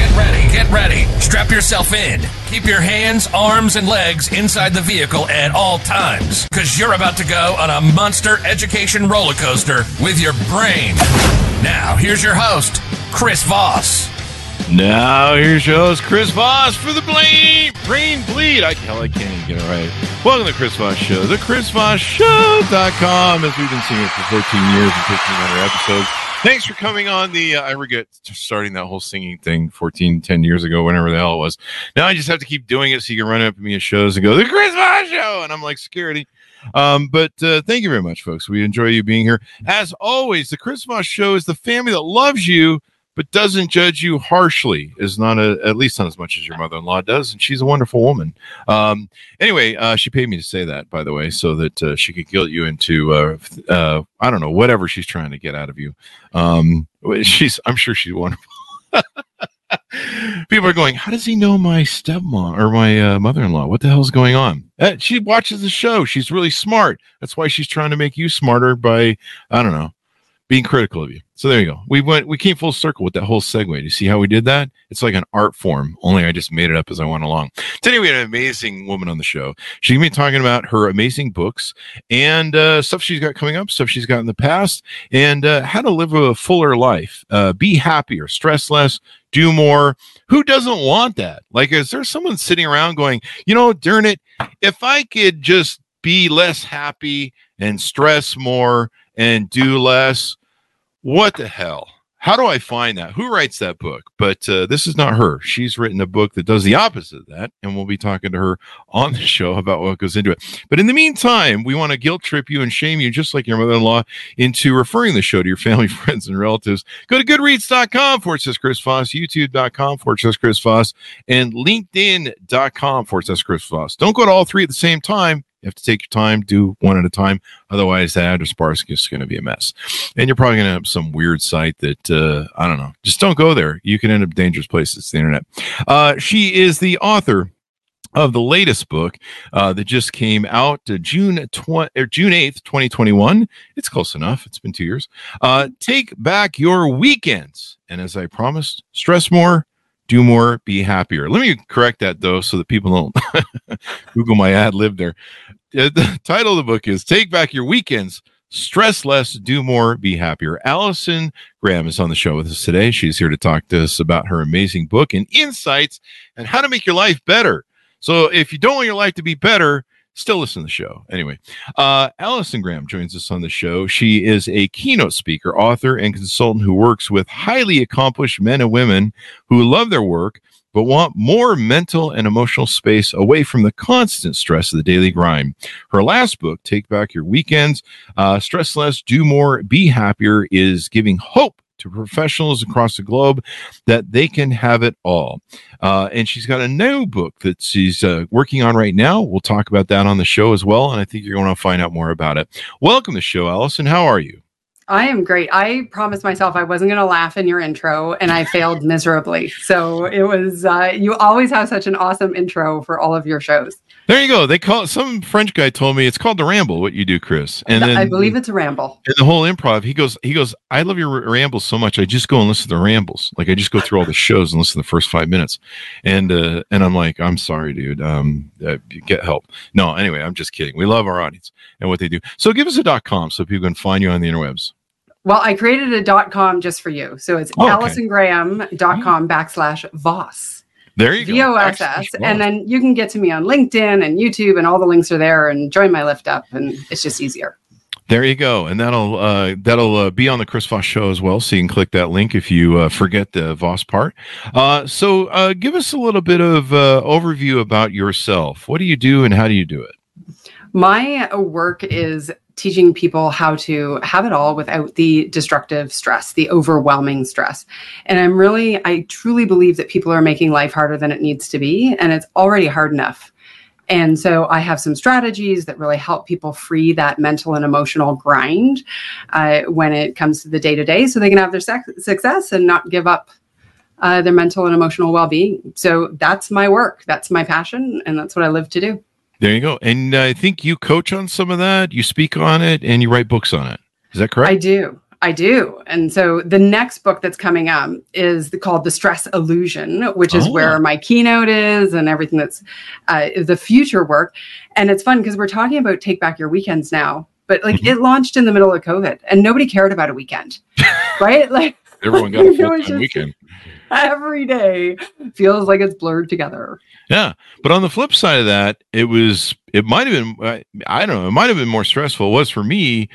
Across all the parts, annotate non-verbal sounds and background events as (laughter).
Get ready, get ready. Strap yourself in. Keep your hands, arms, and legs inside the vehicle at all times, because you're about to go on a monster education roller coaster with your brain. Now, here's your host, Chris Voss. Now here's your host, Chris Voss for the Brain, brain Bleed. I, hell, I can't even get it right. Welcome to Chris Voss Show, the ChrisVossShow.com, as we've been singing for 14 years and 1,500 episodes. Thanks for coming on the, uh, I regret starting that whole singing thing 14, 10 years ago, whenever the hell it was. Now I just have to keep doing it so you can run up to me at shows and go, the Chris Show. And I'm like, security. Um, but uh, thank you very much, folks. We enjoy you being here. As always, the Chris Show is the family that loves you but doesn't judge you harshly is not a, at least not as much as your mother-in-law does and she's a wonderful woman. Um, anyway uh, she paid me to say that by the way so that uh, she could guilt you into uh, uh i don't know whatever she's trying to get out of you. Um, she's i'm sure she's wonderful. (laughs) People are going how does he know my stepmom or my uh, mother-in-law? What the hell's going on? Uh, she watches the show. She's really smart. That's why she's trying to make you smarter by i don't know being critical of you. So there you go. We went, we came full circle with that whole segue. You see how we did that? It's like an art form, only I just made it up as I went along. Today we had an amazing woman on the show. She's gonna be talking about her amazing books and uh, stuff she's got coming up, stuff she's got in the past, and uh, how to live a fuller life, uh, be happier, stress less, do more. Who doesn't want that? Like, is there someone sitting around going, you know, darn it, if I could just be less happy and stress more and do less what the hell? How do I find that? Who writes that book? But uh, this is not her. She's written a book that does the opposite of that. And we'll be talking to her on the (laughs) show about what goes into it. But in the meantime, we want to guilt trip you and shame you, just like your mother in law, into referring the show to your family, (laughs) friends, and relatives. Go to goodreads.com forward slash Chris Voss, youtube.com forward slash Chris Voss, and linkedin.com forward slash Chris Voss. Don't go to all three at the same time. You have to take your time, do one at a time. Otherwise, that address bar is going to be a mess. And you're probably going to have some weird site that, uh, I don't know, just don't go there. You can end up dangerous places, the internet. Uh, she is the author of the latest book uh, that just came out uh, June tw- er, June 8th, 2021. It's close enough. It's been two years. Uh, Take back your weekends. And as I promised, stress more, do more, be happier. Let me correct that though, so that people don't (laughs) Google my ad lib there. Uh, the title of the book is Take Back Your Weekends. Stress less, do more, be happier. Allison Graham is on the show with us today. She's here to talk to us about her amazing book and insights and how to make your life better. So, if you don't want your life to be better, still listen to the show. Anyway, uh, Allison Graham joins us on the show. She is a keynote speaker, author, and consultant who works with highly accomplished men and women who love their work but want more mental and emotional space away from the constant stress of the daily grind. Her last book, Take Back Your Weekends, uh, Stress Less, Do More, Be Happier, is giving hope to professionals across the globe that they can have it all. Uh, and she's got a new book that she's uh, working on right now. We'll talk about that on the show as well. And I think you're going to find out more about it. Welcome to the show, Allison. How are you? I am great. I promised myself I wasn't going to laugh in your intro, and I failed miserably. So it was. Uh, you always have such an awesome intro for all of your shows. There you go. They call some French guy told me it's called the ramble. What you do, Chris? And then, I believe it's a ramble. And the whole improv. He goes. He goes. I love your rambles so much. I just go and listen to the rambles. Like I just go through all the shows and listen to the first five minutes. And uh, and I'm like, I'm sorry, dude. Um, uh, get help. No, anyway, I'm just kidding. We love our audience and what they do. So give us a dot com so people can find you on the interwebs. Well, I created a dot com just for you. So it's oh, okay. AllisonGraham.com backslash Voss. There you go. V-O-S-S. And then you can get to me on LinkedIn and YouTube and all the links are there and join my lift up and it's just easier. There you go, and that'll uh, that'll uh, be on the Chris Voss show as well. So you can click that link if you uh, forget the Voss part. Uh, so uh, give us a little bit of uh, overview about yourself. What do you do, and how do you do it? My work is teaching people how to have it all without the destructive stress, the overwhelming stress. And I'm really, I truly believe that people are making life harder than it needs to be. And it's already hard enough. And so I have some strategies that really help people free that mental and emotional grind uh, when it comes to the day to day so they can have their success and not give up uh, their mental and emotional well being. So that's my work, that's my passion, and that's what I live to do. There you go. And I think you coach on some of that, you speak on it, and you write books on it. Is that correct? I do. I do. And so the next book that's coming up is the, called The Stress Illusion, which is Oh. where my keynote is and everything that's uh, the future work. And it's fun because we're talking about take back your weekends now, but like Mhm. it launched in the middle of COVID and nobody cared about a weekend, (laughs) right? Like Everyone got a (laughs) full time weekend. (laughs) every day feels like it's blurred together. Yeah, but on the flip side of that, it was it might have been I- don't know it might have been more stressful. It was for me.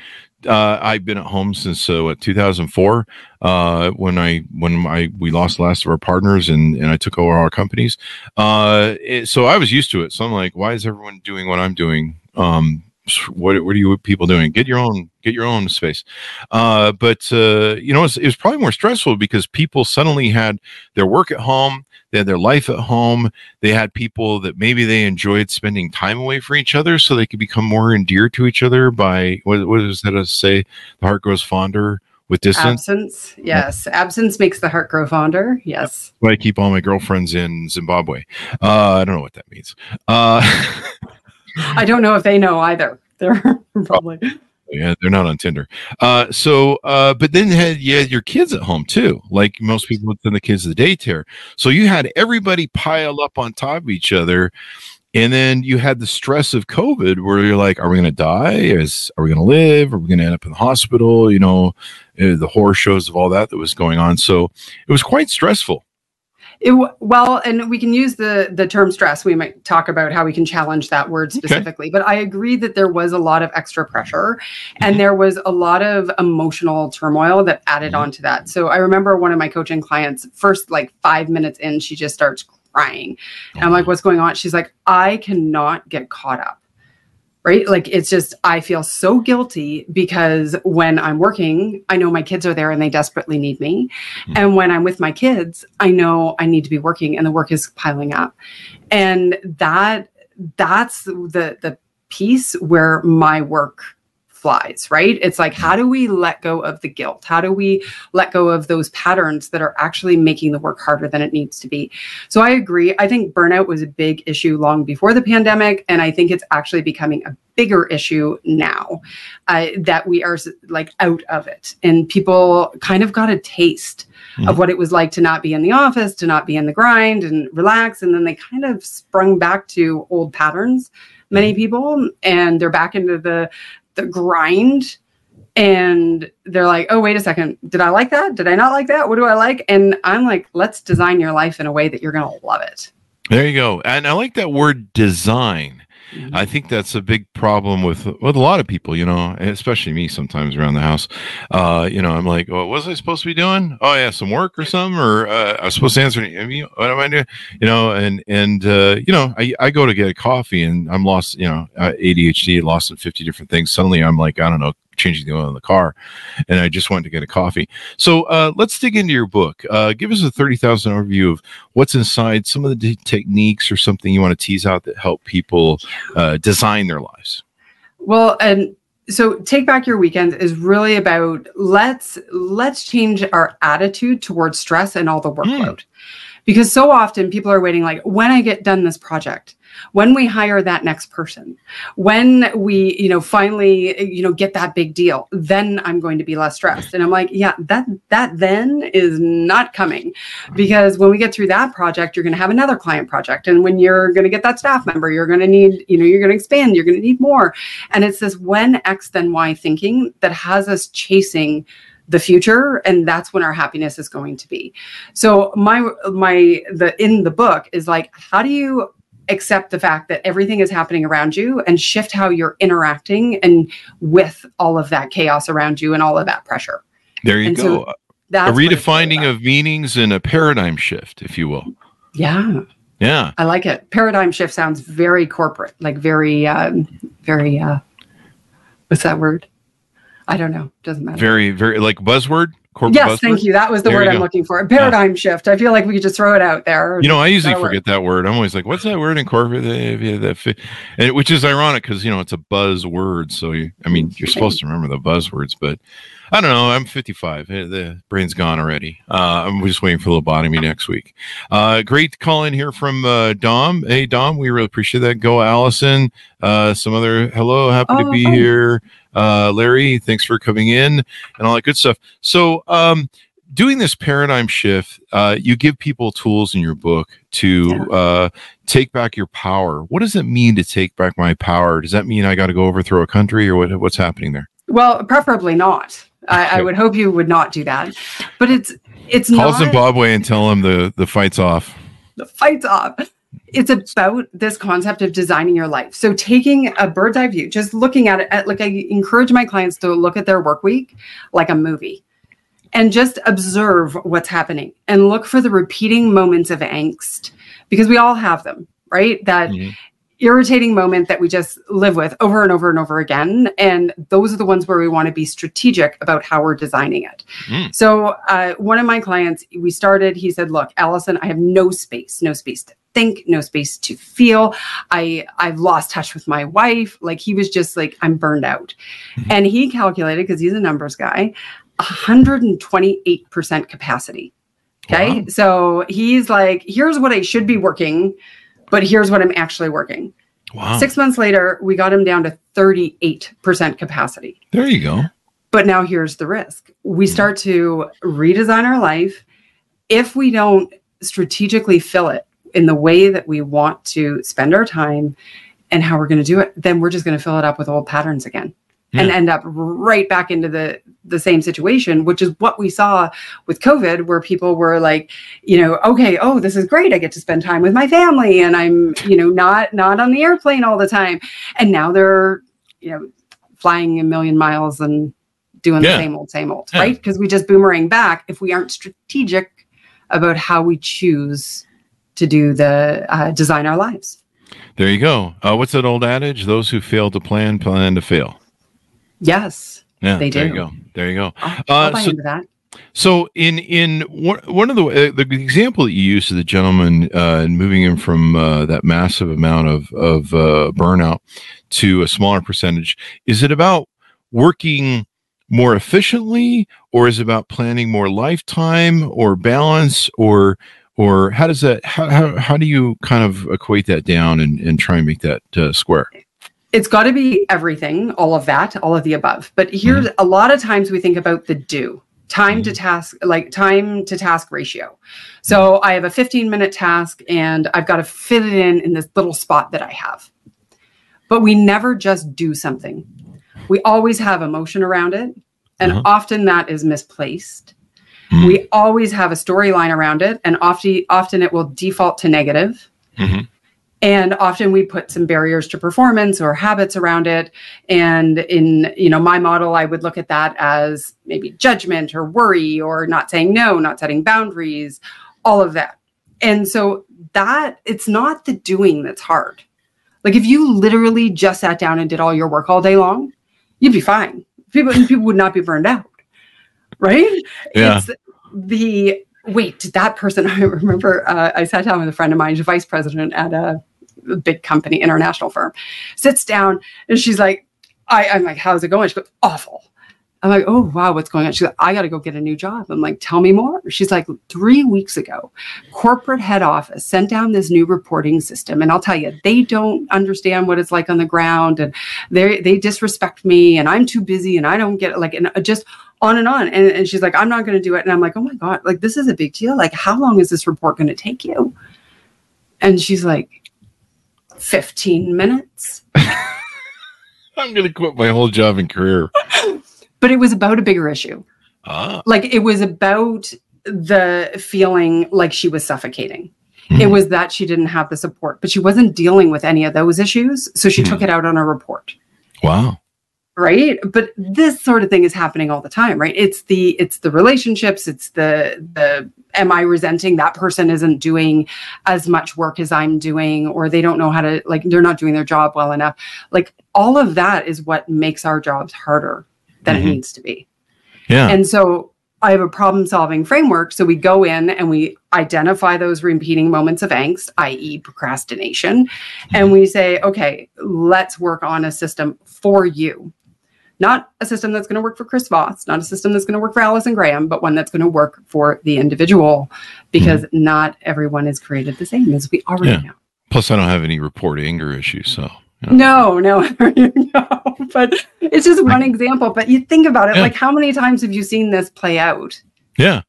Uh, I've been at home since uh, what 2004 uh, when I when I we lost the last of our partners and and I took over our companies. Uh, it- so I was used to it. So I'm like, why is everyone doing what I'm doing? Um, what what are you people doing? Get your own get your own space. Uh, but uh, you know, it was, it was probably more stressful because people suddenly had their work at home, they had their life at home, they had people that maybe they enjoyed spending time away from each other, so they could become more endeared to each other by what what is that to say? The heart grows fonder with distance. Absence. Yes. Absence makes the heart grow fonder. Yes. Why I keep all my girlfriends in Zimbabwe. Uh, I don't know what that means. Uh, (laughs) I don't know if they know either. (laughs) They're probably. Yeah, they're not on Tinder. Uh, so, uh, but then had, you had your kids at home too. Like most people would send the kids to the daycare. So you had everybody pile up on top of each other. And then you had the stress of COVID where you're like, are we going to die? Is, are we going to live? Are we going to end up in the hospital? You know, uh, the horror shows of all that that was going on. So it was quite stressful. It, well, and we can use the the term stress. We might talk about how we can challenge that word specifically. But I agree that there was a lot of extra pressure, and Mhm. there was a lot of emotional turmoil that added Mhm. on to that. So I remember one of my coaching clients, first like five minutes in, she just starts crying, and I'm like, "What's going on?" She's like, "I cannot get caught up." Right? Like it's just I feel so guilty because when I'm working, I know my kids are there and they desperately need me. Hmm. And when I'm with my kids, I know I need to be working and the work is piling up. And that that's the the piece where my work flies, right? It's like how do we let go of the guilt? How do we let go of those patterns that are actually making the work harder than it needs to be? So I agree. I think burnout was a big issue long before the pandemic and I think it's actually becoming a bigger issue now uh, that we are like out of it and people kind of got a taste of what it was like to not be in the office to not be in the grind and relax and then they kind of sprung back to old patterns many people and they're back into the the grind and they're like oh wait a second. Did i like that? Did i not like that? What do i like? And i'm like let's design your life in a way that you're going to love it. There you go. And I like that word design. I think that's a big problem with with a lot of people, you know, especially me sometimes around the house. Uh, you know, I'm like, well, what was I supposed to be doing? Oh yeah, some work or something, or uh, I was supposed to answer. I mean, what am I doing? You know, and and uh, you know, I, I go to get a coffee and I'm lost. You know, ADHD, lost in 50 different things. Suddenly, I'm like, I don't know, changing the oil in the car, and I just went to get a coffee. So uh, let's dig into your book. Uh, give us a 30,000 overview of what's inside, some of the d- techniques or something you want to tease out that help people uh, design their lives. Well, and so take back your weekends is really about let's let's change our attitude towards stress and all the workload. Because so often people are waiting like when I get done this project, when we hire that next person, when we, you know, finally, you know, get that big deal, then I'm going to be less stressed. And I'm like, yeah, that that then is not coming. Because when we get through that project, you're going to have another client project and when you're going to get that staff member, you're going to need, you know, you're going to expand, you're going to need more. And it's this when X then Y thinking that has us chasing the future and that's when our happiness is going to be. So my my the in the book is like how do you accept the fact that everything is happening around you and shift how you're interacting and with all of that chaos around you and all of that pressure. There you And go. so a redefining of meanings and a paradigm shift, if you will. Yeah, Yeah. I like it. Paradigm shift sounds very corporate, like very um very uh what's that word? I don't know. Doesn't matter. Very, very like buzzword, Corporate yes, buzzword? thank you. That was the There word I'm looking for. Paradigm shift. I feel like we could just throw it out there. You know, I usually That word. forget that word. I'm always like, "What's that word in corporate?" yeah, that fi-" and which is ironic because you know it's a buzzword. So you, I mean, you're supposed to remember the buzzwords, but I don't know. I'm 55. Eh, The brain's gone already. Uh, I'm just waiting for lobotomy next week. Uh, great call in here from uh, Dom. Hey, Dom, we really appreciate that. Go, Allison. Uh, some other hello, happy to Oh, be hi. here. Uh, Larry, thanks for coming in and all that good stuff. So, um, doing this paradigm shift, uh, you give people tools in your book to uh, take back your power. What does it mean to take back my power? Does that mean I got to go overthrow a country, or what, what's happening there? Well, preferably not. I, I would hope you would not do that. But it's it's Call not Zimbabwe and tell them the the fight's off. the fight's off. It's about this concept of designing your life. So taking a bird's eye view, just looking at it at, like I encourage my clients to look at their work week like a movie and just observe what's happening and look for the repeating moments of angst because we all have them, right? That Mhm. Irritating moment that we just live with over and over and over again. And those are the ones where we want to be strategic about how we're designing it. Mm. So, uh, one of my clients, we started, he said, Look, Allison, I have no space, no space to think, no space to feel. I, I've lost touch with my wife. Like, he was just like, I'm burned out. Mhm. And he calculated, because he's a numbers guy, 128% capacity. Okay. Wow. So he's like, here's what I should be working, but here's what I'm actually working. Wow. Six months later, we got him down to 38% capacity. There you go. But now here's the risk we Mhm. start to redesign our life. If we don't strategically fill it in the way that we want to spend our time and how we're going to do it, then we're just going to fill it up with old patterns again. And end up right back into the the same situation, which is what we saw with COVID, where people were like, you know, okay, oh, this is great. I get to spend time with my family, and I'm, you know, not not on the airplane all the time. And now they're, you know, flying a million miles and doing Yeah. the same old, same old, Yeah. right? Because we just boomerang back if we aren't strategic about how we choose to do the uh, design our lives. There you go. Uh, what's that old adage? Those who fail to plan plan to fail. Yes, Yeah, They there do. you go. There you go. I'll, Uh, I'll buy so- that. So in in one one of the uh, the example that you used to the gentleman uh, and moving him from uh, that massive amount of of uh, burnout to a smaller percentage, is it about working more efficiently, or is it about planning more lifetime or balance, or or how does that how how, how do you kind of equate that down and, and try and make that uh, square? It's got to be everything, all of that, all of the above. But here's a lot of times we think about the do time to task, like time to task ratio. So I have a 15 minute task and I've got to fit it in in this little spot that I have. But we never just do something, we always have emotion around it. And Uh-huh. often that is misplaced. Mhm. We always have a storyline around it, and often, often it will default to negative. Mhm. And often we put some barriers to performance or habits around it. And in you know my model i would look at that as maybe judgment or worry or not saying no not setting boundaries all of that. And so that it's not the doing that's hard. Like if you literally just sat down and did all your work all day long you'd be fine. People people would not be burned out. Right? Yeah. it's the wait that person (laughs) i remember uh, i sat down with a friend of mine she's vice president at a big company international firm sits down and she's like I, i'm like how's it going? She goes awful. I'm like oh wow what's going on? She's like i gotta go get a new job. I'm like tell me more. She's like three weeks ago corporate head office sent down this new reporting system and i'll tell you they don't understand what it's like on the ground and they they disrespect me and i'm too busy and i don't get like and uh, just on and on. And, and she's like i'm not going to do it. And i'm like oh my god like this is a big deal. Like how long is this report going to take you? And she's like 15 minutes (laughs) I'm going to quit my whole job and career. (laughs) but it was about a bigger issue Ah, like it was about the feeling like she was suffocating it Mhm. was that she didn't have the support but she wasn't dealing with any of those issues so she Mhm. took it out on a report wow. Right but this sort of thing is happening all the time right it's the it's the relationships it's the the am i resenting that person isn't doing as much work as i'm doing or they don't know how to like they're not doing their job well enough like all of that is what makes our jobs harder than Mhm. it needs to be Yeah. and so I have a problem solving framework. So we go in and we identify those repeating moments of angst, i.e., procrastination. And we say, okay, let's work on a system for you. Not a system that's going to work for Chris Voss, not a system that's going to work for Allison Graham, but one that's going to work for the individual because mm-hmm. not everyone is created the same as we already Yeah. know. Plus, I don't have any report anger issues, so you know. No, no, (laughs) no. But it's just one (laughs) example. But you think about it, Yeah. like how many times have you seen this play out? Yeah.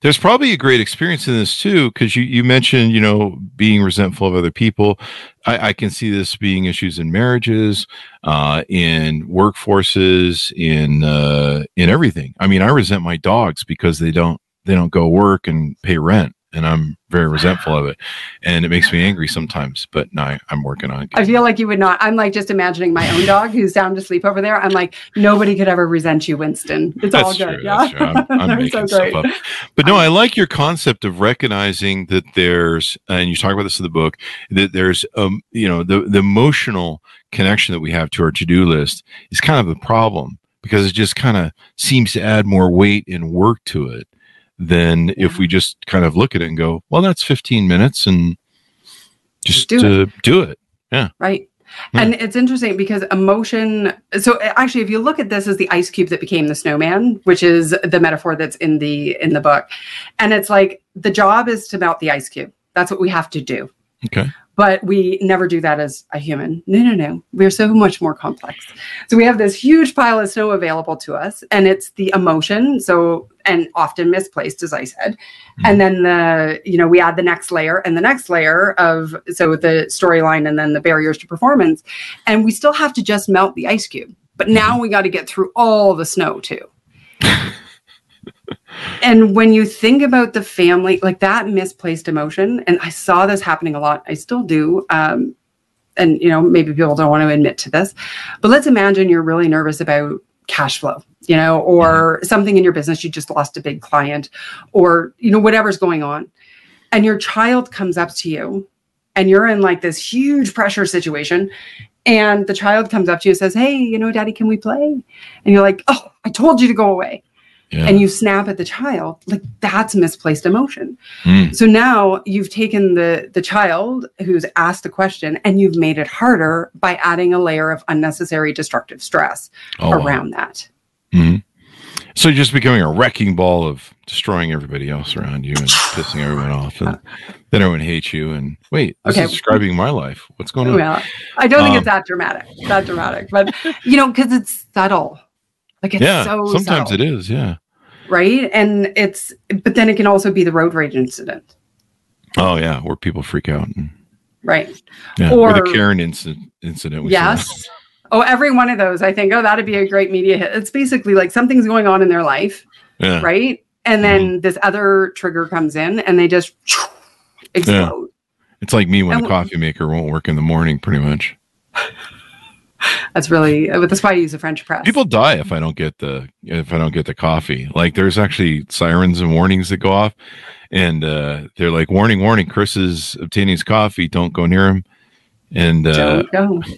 There's probably a great experience in this too, because you, you mentioned, you know, being resentful of other people. I, I can see this being issues in marriages, uh, in workforces, in uh, in everything. I mean, I resent my dogs because they don't they don't go work and pay rent, and I'm very resentful of it, and it makes me angry sometimes. But no, I, I'm working on it. I feel like you would not. I'm like just imagining my own dog who's sound asleep over there. I'm like, nobody could ever resent you, Winston. It's all good. true. Yeah. That's. I'm, I'm (laughs) making so stuff up. But no, I like your concept of recognizing that there's, and you talk about this in the book, that there's, um, you know, the, the emotional connection that we have to our to-do list is kind of a problem because it just kind of seems to add more weight and work to it than if we just kind of look at it and go, well, that's 15 minutes and just Do do, do it. Yeah. Right. Hmm. And it's interesting because emotion. So actually, if you look at this as the ice cube that became the snowman, which is the metaphor that's in the in the book, and it's like the job is to melt the ice cube. That's what we have to do. Okay. But we never do that as a human. No, no, no. We're so much more complex. So we have this huge pile of snow available to us, and it's the emotion. So, and often misplaced, as I said. Mm-hmm. And then the, you know, we add the next layer and the next layer of, so the storyline and then the barriers to performance. And we still have to just melt the ice cube. But now mm-hmm. we got to get through all the snow too. (laughs) and when you think about the family, like that misplaced emotion, and I saw this happening a lot, I still do. Um, and you know, maybe people don't want to admit to this, but let's imagine you're really nervous about cash flow, you know, or something in your business, you just lost a big client, or you know, whatever's going on. And your child comes up to you and you're in like this huge pressure situation. And the child comes up to you and says, Hey, you know, daddy, can we play? And you're like, Oh, I told you to go away Yeah. and you snap at the child like that's misplaced emotion Mm. so now you've taken the the child who's asked a question and you've made it harder by adding a layer of unnecessary destructive stress Oh, wow. around that Mhm. So you're just becoming a wrecking ball of destroying everybody else around you and pissing everyone off, and (sighs) then everyone hates you. And wait, this Okay. is describing my life. What's going on? well i don't think Um, it's that dramatic that dramatic but you know because it's subtle like it's yeah, so sometimes subtle, it is. Yeah. right and it's but then it can also be the road rage incident Oh yeah, where people freak out. And, right yeah, or, Or- the Karen incident. Incident. yes (laughs) oh every one of those i think oh that'd be a great media hit it's basically like something's going on in their life Yeah. right? And then mm-hmm. this other trigger comes in and they just explode. It's like me when And the coffee maker won't work in the morning. Pretty much. (laughs) That's really that's why I use a French press. People die if I don't get the if I don't get the coffee. Like there's actually sirens and warnings that go off, and uh, they're like warning, warning. Chris is obtaining his coffee. Don't go near him. And uh.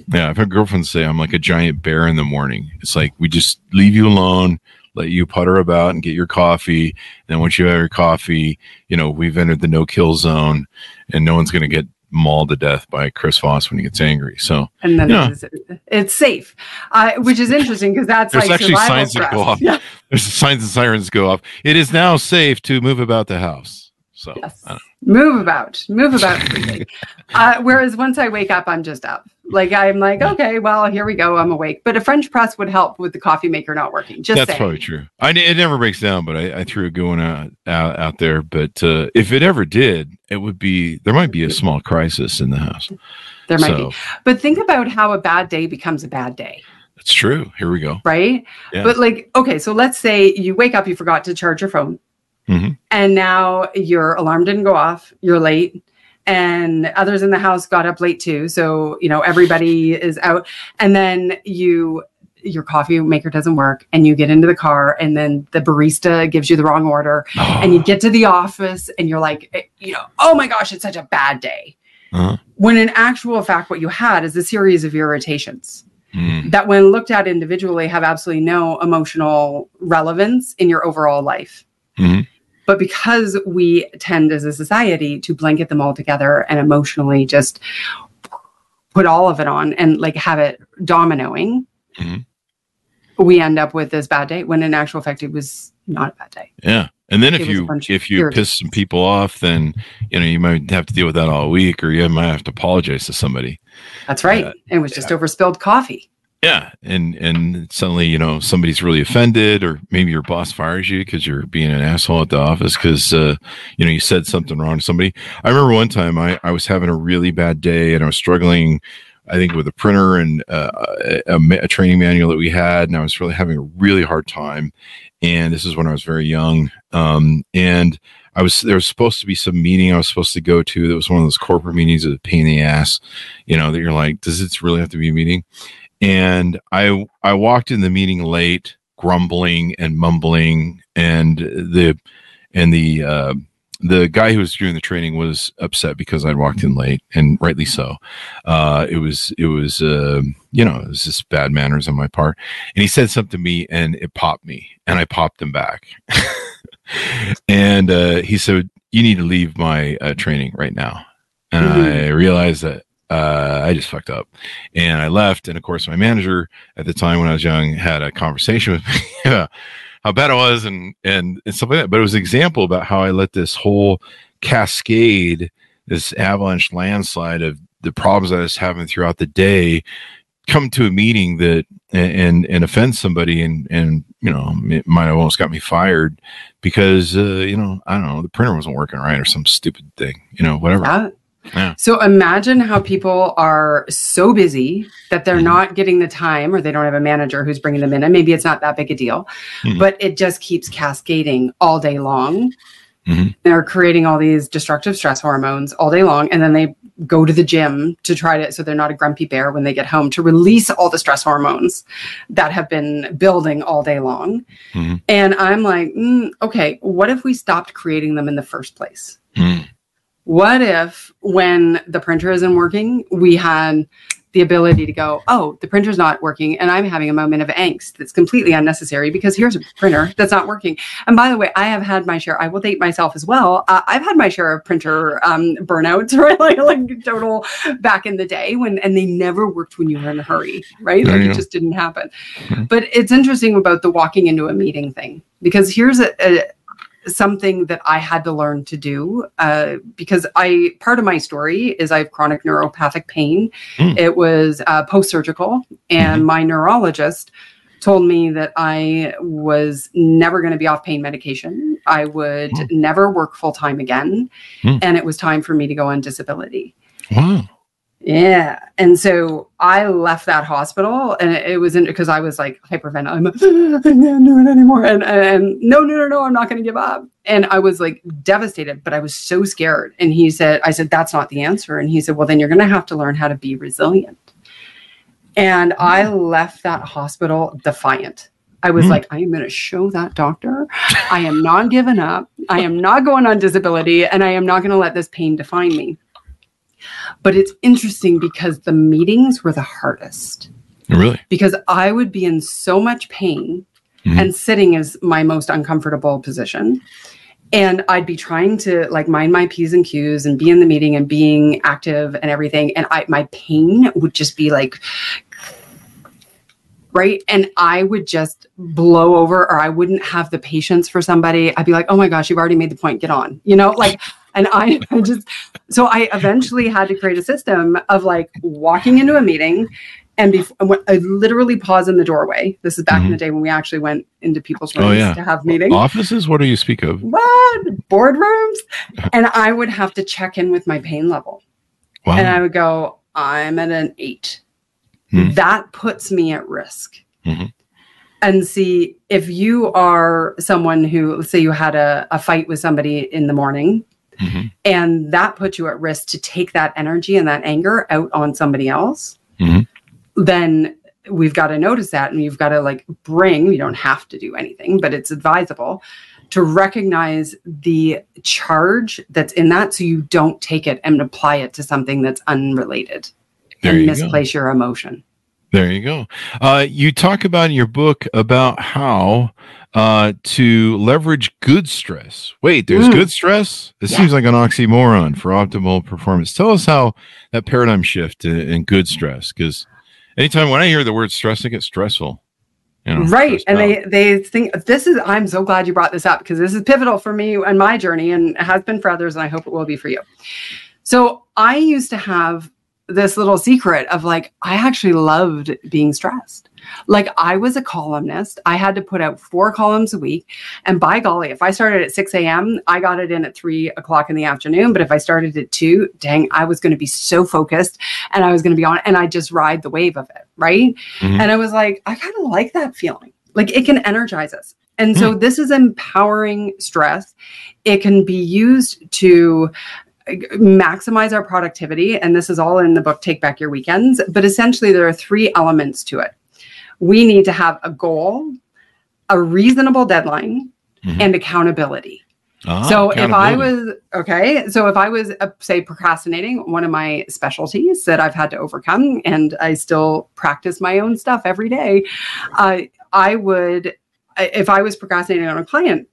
Yeah, I've had girlfriends say I'm like a giant bear in the morning. It's like we just leave you alone, let you putter about and get your coffee. Then once you have your coffee, you know, we've entered the no kill zone and no one's gonna get mauled to death by Chris Voss when he gets angry. So And then Yeah. it's, it's safe, uh, which is interesting because that's There's like actually signs that go off. Yeah. there's signs and sirens go off. It is now safe to move about the house. So Yes. Move about, move about freely. (laughs) uh, whereas once I wake up, I'm just up. Like I'm like, okay, well, here we go. I'm awake. But a French press would help with the coffee maker not working. Just that's saying. probably true. I it never breaks down, but I, I threw a good one out, out out there. But uh, if it ever did, it would be there might be a small crisis in the house. There might so be. But think about how a bad day becomes a bad day. that's true. Here we go. right? Yeah. But like, okay, so let's say you wake up, you forgot to charge your phone, Mhm. and now your alarm didn't go off, you're late, and others in the house got up late too. So, you know, everybody is out, and then you your coffee maker doesn't work and you get into the car and then the barista gives you the wrong order (gasps) and you get to the office and you're like eh, you know oh my gosh it's such a bad day Uh-huh. when in actual fact what you had is a series of irritations Mm. that when looked at individually have absolutely no emotional relevance in your overall life Mhm. But because we tend as a society to blanket them all together and emotionally just put all of it on and like have it dominoing, Mhm. we end up with this bad day when in actual fact it was not a bad day. Yeah. And then It if you if you irritants. piss some people off, then you know you might have to deal with that all week, or you might have to apologize to somebody. That's right. Yeah. it was just over spilled coffee. Yeah, and and suddenly you know somebody's really offended, or maybe your boss fires you because you're being an asshole at the office because uh, you know you said something wrong to somebody. I remember one time I I was having a really bad day and I was struggling. I think with a printer and uh, a, a, training manual that we had, and I was really having a really hard time. And this is when I was very young. Um, and I was there was supposed to be some meeting I was supposed to go to. That was one of those corporate meetings that a pain in the ass. You know that you're like, does it really have to be a meeting? And I I walked in the meeting late, grumbling and mumbling, and the and the uh, the guy who was doing the training was upset because I'd walked in late, and rightly so. Uh, it was it was uh, you know it was just bad manners on my part, and he said something to me, and it popped me, and I popped him back, (laughs) and uh, he said, "You need to leave my uh, training right now," and Mhm. I realized that uh, I just fucked up and I left. And of course, my manager at the time when I was young had a conversation with (laughs) me about how bad I was and, and, and stuff like that. But it was an example about how I let this whole cascade, this avalanche landslide of the problems I was having throughout the day come to a meeting that and and offend somebody and and you know it might have almost got me fired because uh, you know I don't know the printer wasn't working right or some stupid thing you know whatever Yeah. Yeah. So imagine how people are so busy that they're Mhm. not getting the time or they don't have a manager who's bringing them in. And maybe it's not that big a deal, Mhm. but it just keeps cascading all day long. Mhm. They're creating all these destructive stress hormones all day long. And then they go to the gym to try to, so they're not a grumpy bear when they get home to release all the stress hormones that have been building all day long. Mhm. And I'm like, mm, okay, what if we stopped creating them in the first place? What if when the printer isn't working we had the ability to go oh the printer's not working and i'm having a moment of angst that's completely unnecessary because here's a printer that's not working. And by the way i have had my share i will date myself as well uh, i've had my share of printer um, burnouts (laughs) right? Like, like total back in the day when and they never worked when you were in a hurry right? Like it just didn't happen. Mhm. but it's interesting about the walking into a meeting thing because here's a, a something that I had to learn to do uh, because I part of my story is I have chronic neuropathic pain. Mm. It was uh, post surgical, and my neurologist told me that I was never going to be off pain medication. I would Mm. never work full time again, Mm. and it was time for me to go on disability. wow Yeah. And so I left that hospital and it, it was in because I was like hyperventilating. I'm I can't do it anymore. And, and no, no, no, no, I'm not going to give up. And I was like devastated, but I was so scared. And he said, I said, that's not the answer. And he said, well, then you're going to have to learn how to be resilient. And I left that hospital defiant. I was Mm. like, I am going to show that doctor. I am not giving up. I am not going on disability and I am not going to let this pain define me. But it's interesting because the meetings were the hardest really because I would be in so much pain Mhm. and sitting is my most uncomfortable position. And I'd be trying to like mind my P's and Q's and be in the meeting and being active and everything. And I my pain would just be like right and i would just blow over or i wouldn't have the patience for somebody i'd be like oh my gosh you've already made the point get on you know like and I, (laughs) I just so i eventually had to create a system of like walking into a meeting and before i literally pause in the doorway. This is back in Mhm. the day when we actually went into people's Oh, rooms yeah. to have meetings. Offices? What do you speak of? What? Boardrooms? (laughs) And i would have to check in with my pain level. Wow. And i would go i'm at an eight. Hmm. that puts me at risk. Mhm. and see if you are someone who let's say you had a, a fight with somebody in the morning Mhm. and that puts you at risk to take that energy and that anger out on somebody else Mhm. then we've got to notice that and you've got to like bring you don't have to do anything but it's advisable to recognize the charge that's in that so you don't take it and apply it to something that's unrelated there and you go misplace your emotion There you go. Uh, you talk about in your book about how uh, to leverage good stress. Wait, there's Mm. good stress? It Yeah. seems like an oxymoron for optimal performance. Tell us how that paradigm shift in, in good stress, because anytime when I hear the word stress, I get stressful. You know, right and they they think this is i'm so glad you brought this up because this is pivotal for me and my journey and it has been for others and i hope it will be for you so i used to have this little secret of like i actually loved being stressed like i was a columnist i had to put out four columns a week and by golly if i started at 6 a.m i got it in at 3 o'clock in the afternoon but if i started at 2 dang i was going to be so focused and i was going to be on and i just ride the wave of it right Mhm. and I was like, I kind of like that feeling. Like it can energize us. And so this is empowering stress. It can be used to uh, maximize our productivity. And this is all in the book, Take Back Your Weekends. But essentially, there are three elements to it. We need to have a goal, a reasonable deadline, Mhm. and accountability Ah, so if I was okay, so if I was uh, say procrastinating, one of my specialties that I've had to overcome, and I still practice my own stuff every day, uh, I would, if I was procrastinating on a client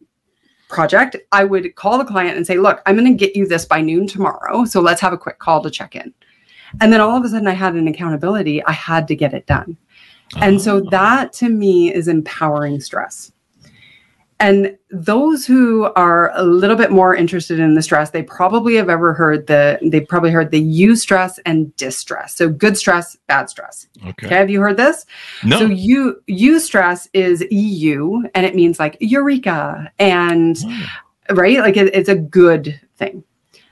project, I would call the client and say, "Look, I'm going to get you this by noon tomorrow, so let's have a quick call to check in." And then all of a sudden, I had an accountability. I had to get it done. And so Ah. that to me is empowering stress. And those who are a little bit more interested in the stress, they probably have ever heard the, they probably heard the eustress and distress. So good stress, bad stress. okay. Okay. Have you heard this? No. So you, eustress is EU and it means like eureka and Oh. right? Like it, it's a good thing.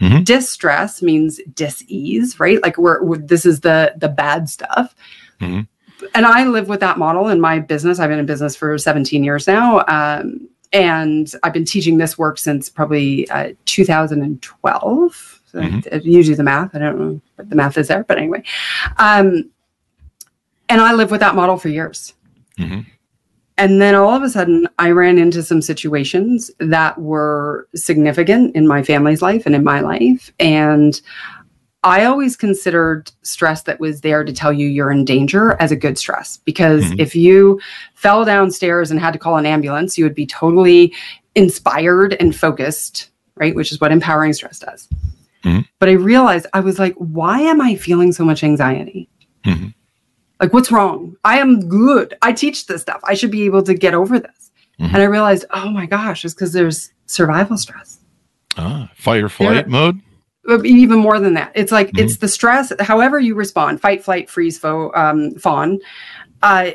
Mhm. Distress means dis-ease, right? Like we're, we're this is the the bad stuff. Mhm. And I live with that model in my business. I've been in business for 17 years now. Um, and I've been teaching this work since probably uh, 2012. So Mhm. you do the math, I don't know what the math is there, but anyway. Um, and I live with that model for years. Mhm. And then all of a sudden, I ran into some situations that were significant in my family's life and in my life. And I always considered stress that was there to tell you you're in danger as a good stress. Because Mhm. if you fell downstairs and had to call an ambulance, you would be totally inspired and focused, right? Which is what empowering stress does. Mhm. But I realized I was like, why am I feeling so much anxiety? Mhm. Like, what's wrong? I am good. I teach this stuff. I should be able to get over this. Mhm. And I realized, oh my gosh, it's because there's survival stress. Ah, fight or flight There- mode. Even more than that, it's like Mhm. it's the stress. However you respond, fight, flight, freeze, fo, um, fawn. Uh,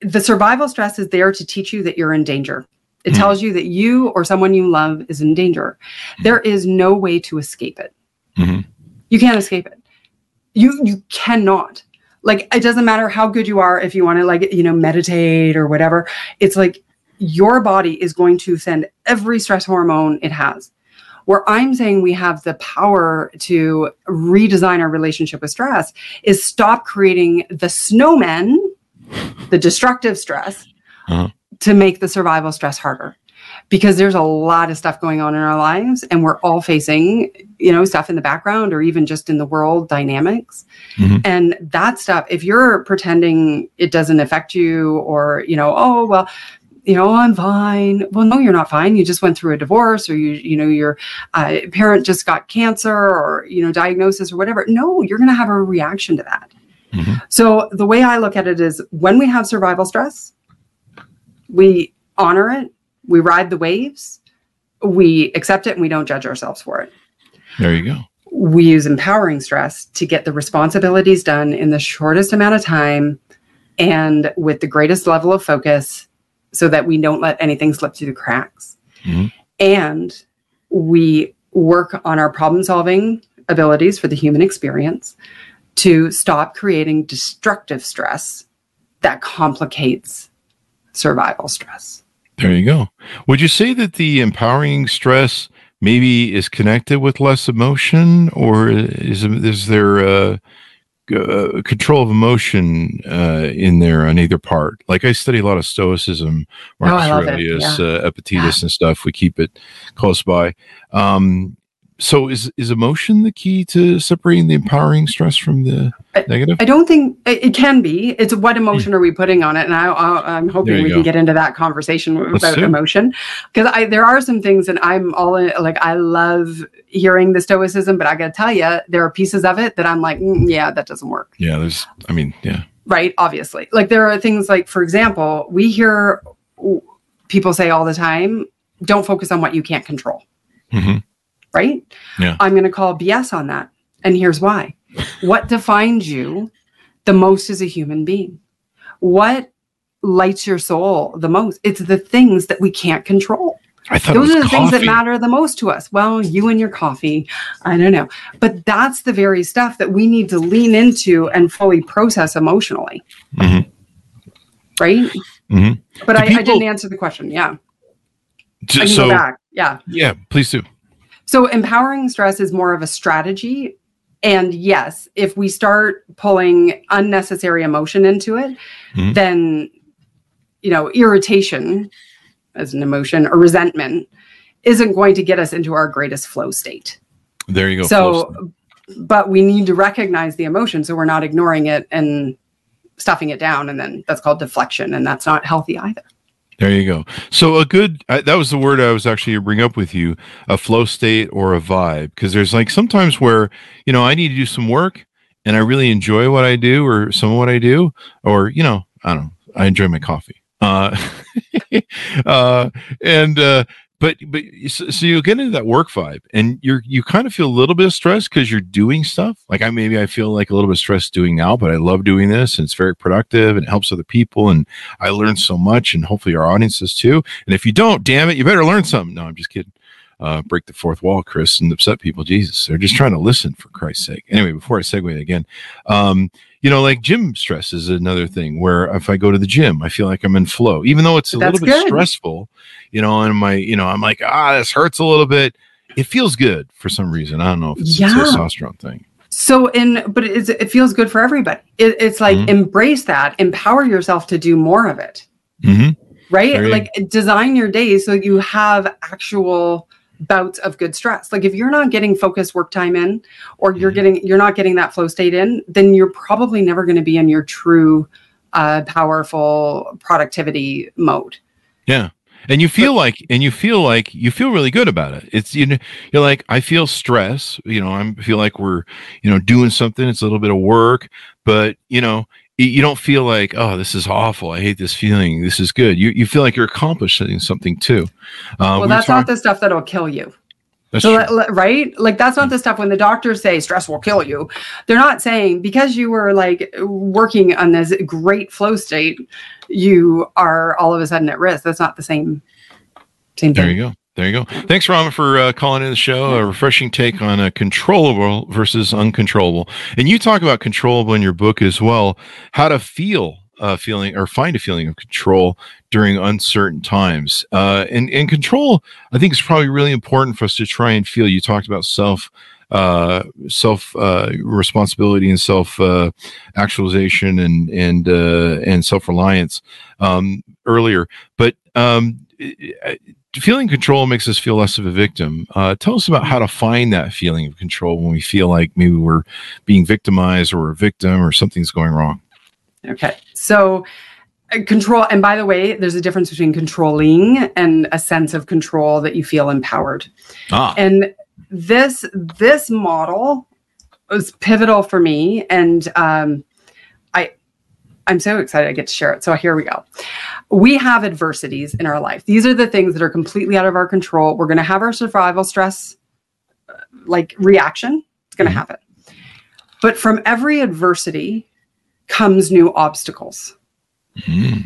the survival stress is there to teach you that you're in danger. It Mhm. tells you that you or someone you love is in danger. There is no way to escape it. Mhm. You can't escape it. You you cannot. Like it doesn't matter how good you are if you want to like you know meditate or whatever. It's like your body is going to send every stress hormone it has. Where I'm saying we have the power to redesign our relationship with stress is stop creating the snowmen, the destructive stress, Uh-huh. to make the survival stress harder. Because there's a lot of stuff going on in our lives, and we're all facing, you know, stuff in the background or even just in the world dynamics. Mhm. And that stuff, if you're pretending it doesn't affect you, or, you know, oh, well, you know, I'm fine. Well, no, you're not fine. You just went through a divorce, or you, you know, your uh, parent just got cancer, or you know, diagnosis, or whatever. No, you're going to have a reaction to that. Mhm. So the way I look at it is, when we have survival stress, we honor it, we ride the waves, we accept it, and we don't judge ourselves for it. There you go. We use empowering stress to get the responsibilities done in the shortest amount of time and with the greatest level of focus so that we don't let anything slip through the cracks. Mhm. And we work on our problem solving abilities for the human experience to stop creating destructive stress that complicates survival stress. There you go. Would you say that the empowering stress maybe is connected with less emotion, or is is there uh, uh, control of emotion uh, in there on either part? Like I study a lot of Stoicism, Oh, Marcus it. Aurelius, Yeah. uh, Epictetus, and stuff. We keep it close by. Um, so is is emotion the key to separating the empowering stress from the I- negative? I don't think it, it can be. It's what emotion are we putting on it, and I, I'm hoping we go. can get into that conversation Let's about it. emotion because I there are some things, and I'm all in, like I love hearing the stoicism, but I got to tell you, there are pieces of it that I'm like, "Mm, yeah, that doesn't work. yeah, there's. I mean, yeah. right obviously like there are things like for example we hear people say all the time don't focus on what you can't control hmm right Yeah. i'm going to call bs on that and here's why what defines you the most as a human being what lights your soul the most it's the things that we can't control I thought those are the things that matter the most to us. Well, you and your coffee, I don't know. But that's the very stuff that we need to lean into and fully process emotionally. Mhm. Right? Mhm. But I, I didn't answer the question. Yeah. J- I can so go back. Yeah. yeah, please do. So empowering stress is more of a strategy. And yes, if we start pulling unnecessary emotion into it, Mhm. then, you know, irritation as an emotion or resentment isn't going to get us into our greatest flow state. There you go. So, but we need to recognize the emotion so we're not ignoring it and stuffing it down. And then that's called deflection. And that's not healthy either. There you go. So a good I, that was the word I was actually bring up with you, a flow state or a vibe because there's like sometimes where, you know, I need to do some work and I really enjoy what I do or some of what I do or, you know, I don't know, I enjoy my coffee. Uh (laughs) uh and uh but but so, so you get into that work vibe and you're you kind of feel a little bit of stress because you're doing stuff like i maybe i feel like a little bit of stress doing now but i love doing this and it's very productive and it helps other people and I learned so much, and hopefully our audiences too. And if you don't, damn it, you better learn something. No, I'm just kidding. Uh, break the fourth wall, Chris, and upset people. Jesus, they're just trying to listen for Christ's sake. Anyway, before I segue again, um, you know, like gym stress is another thing where if I go to the gym, I feel like I'm in flow, even though it's a That's little bit good. stressful. You know, and my, you know, I'm like, ah, this hurts a little bit. It feels good for some reason. I don't know if it's Yeah. a testosterone thing. So in, but it feels good for everybody. It, it's like Mhm. embrace that, empower yourself to do more of it. hmm right? Like design your day so you have actual bouts of good stress. Like if you're not getting focused work time in or you're Mhm. getting you're not getting that flow state in, then you're probably never going to be in your true uh powerful productivity mode. Yeah. And you feel like, and you feel like you feel really good about it. It's you know, you're like, I feel stress. You know, I feel like we're, you know, doing something. It's a little bit of work, but you know, you don't feel like, oh, this is awful. I hate this feeling. This is good. You you feel like you're accomplishing something too. Uh, well, we that's not the stuff that'll kill you. that's So, let- right? Like that's not the stuff when the doctors say stress will kill you. They're not saying because you were like working on this great flow state, you are all of a sudden at risk. That's not the same same There thing. you go. There you go. Thanks, Rama, for uh, calling in the show. A refreshing take on a controllable versus uncontrollable. And you talk about controllable in your book as well. How to feel uh, feeling or find a feeling of control during uncertain times. Uh, and and control, I think, is probably really important for us to try and feel. You talked about self uh self uh responsibility and self uh actualization and and uh and self-reliance um earlier but um feeling control makes us feel less of a victim. Uh, tell us about how to find that feeling of control when we feel like maybe we're being victimized or a victim or something's going wrong. Okay. So uh, control and by the way, there's a difference between controlling and a sense of control that you feel empowered. Ah, And this this model was pivotal for me and um I'm so excited I get to share it. So here we go. We have adversities in our life. These are the things that are completely out of our control. We're going to have our survival stress uh, like reaction. It's going to Mhm. happen. But from every adversity comes new obstacles. mm,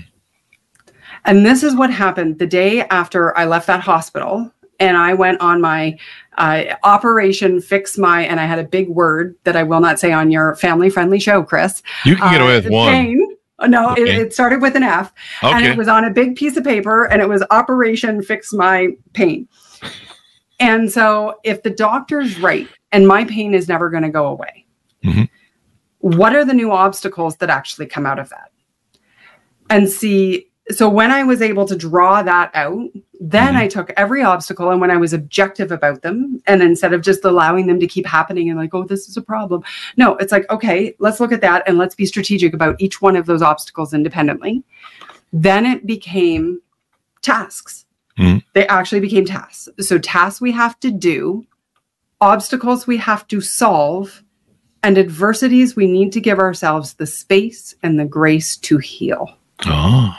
And this is what happened the day after I left that hospital and I went on my uh, operation fix my, and I had a big word that I will not say on your family friendly show, Chris. you can get Uh, away with one. Pain. No, it, Okay. it started with an F and it was on a big piece of paper and it was operation fix my pain. And so if the doctor's right and my pain is never going to go away, Mhm. what are the new obstacles that actually come out of that? And see, so when I was able to draw that out Then Mhm. I took every obstacle and when I was objective about them, and instead of just allowing them to keep happening and like, oh, this is a problem. No, it's like, okay, let's look at that and let's be strategic about each one of those obstacles independently. Then it became tasks. Mhm. They actually became tasks. So tasks we have to do, obstacles we have to solve, and adversities we need to give ourselves the space and the grace to heal. Oh,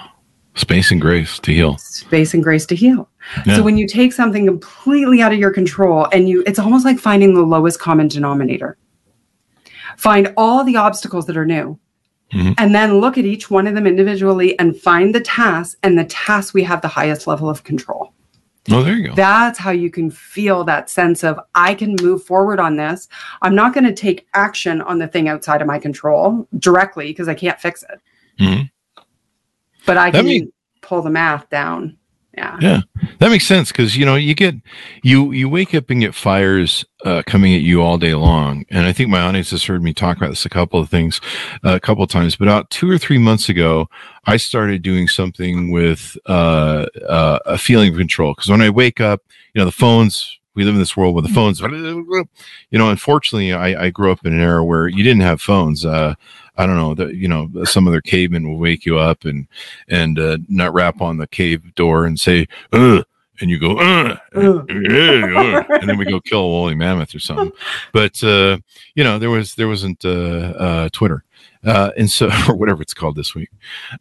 space and grace to heal. Space and grace to heal. Yeah. So when you take something completely out of your control and you it's almost like finding the lowest common denominator. Find all the obstacles that are new. Mhm. And then look at each one of them individually and find the task and the task we have the highest level of control. Oh, there you go. That's how you can feel that sense of I can move forward on this. I'm not going to take action on the thing outside of my control directly because I can't fix it. Mhm. But I can pull the math down. Yeah. Yeah, that makes sense because you know you get you you wake up and get fires uh, coming at you all day long, and I think my audience has heard me talk about this a couple of things, uh, a couple of times. But about two or three months ago, I started doing something with uh, uh, a feeling of control because when I wake up, you know the phones. We live in this world where the phones, you know. Unfortunately, I, I grew up in an era where you didn't have phones. Uh, I don't know that you know some other cavemen will wake you up and and uh, nut rap on the cave door and say, Ugh, and you go, yeah, (laughs) and then we go kill a woolly mammoth or something. But uh, you know, there was there wasn't uh, uh, Twitter, uh, and so (laughs) or whatever it's called this week.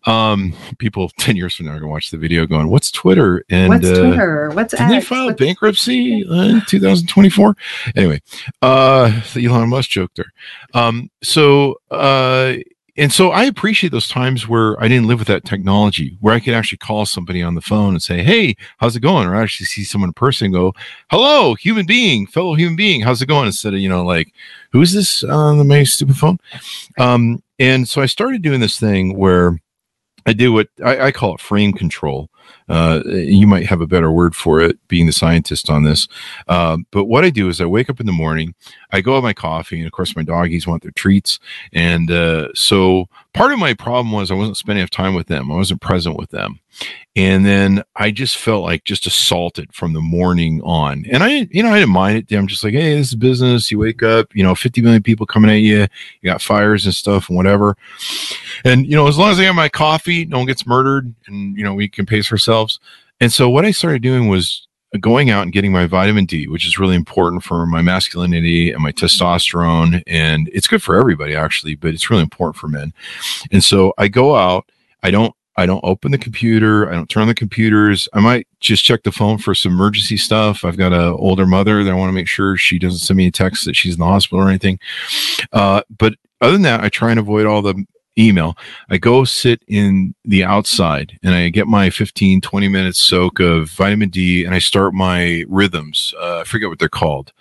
Um, people (laughs) ten years from now are gonna watch the video, going, "What's Twitter?" And What's uh, Twitter? What's they X? file What's- bankruptcy uh, in 2024? Anyway, uh, the Elon Musk joke there. Um, so, uh, and so I appreciate those times where I didn't live with that technology, where I could actually call somebody on the phone and say, "Hey, how's it going?" Or I actually see someone in person and go, "Hello, human being, fellow human being, how's it going?" Instead of you know like, "Who's this on the my stupid phone?" Um, and so I started doing this thing where I do what I, I call it frame control. Uh, you might have a better word for it, being the scientist on this. Uh, but what I do is I wake up in the morning, I go have my coffee, and of course my doggies want their treats. And uh, so part of my problem was I wasn't spending enough time with them. I wasn't present with them. And then I just felt like just assaulted from the morning on. And I, you know, I didn't mind it. I'm just like, hey, this is business. You wake up, you know, 50 million people coming at you. You got fires and stuff and whatever. And, you know, as long as I have my coffee, no one gets murdered and, you know, we can pace ourselves. And so what I started doing was going out and getting my vitamin D, which is really important for my masculinity and my testosterone. And it's good for everybody, actually, but it's really important for men. And so I go out, I don't I don't open the computer. I don't turn on the computers. I might just check the phone for some emergency stuff. I've got an older mother that I want to make sure she doesn't send me a text that she's in the hospital or anything. Uh, but other than that, I try and avoid all the email. I go sit in the outside and I get my 15, 20 minutes soak of vitamin D and I start my rhythms. Uh, I forget what they're called.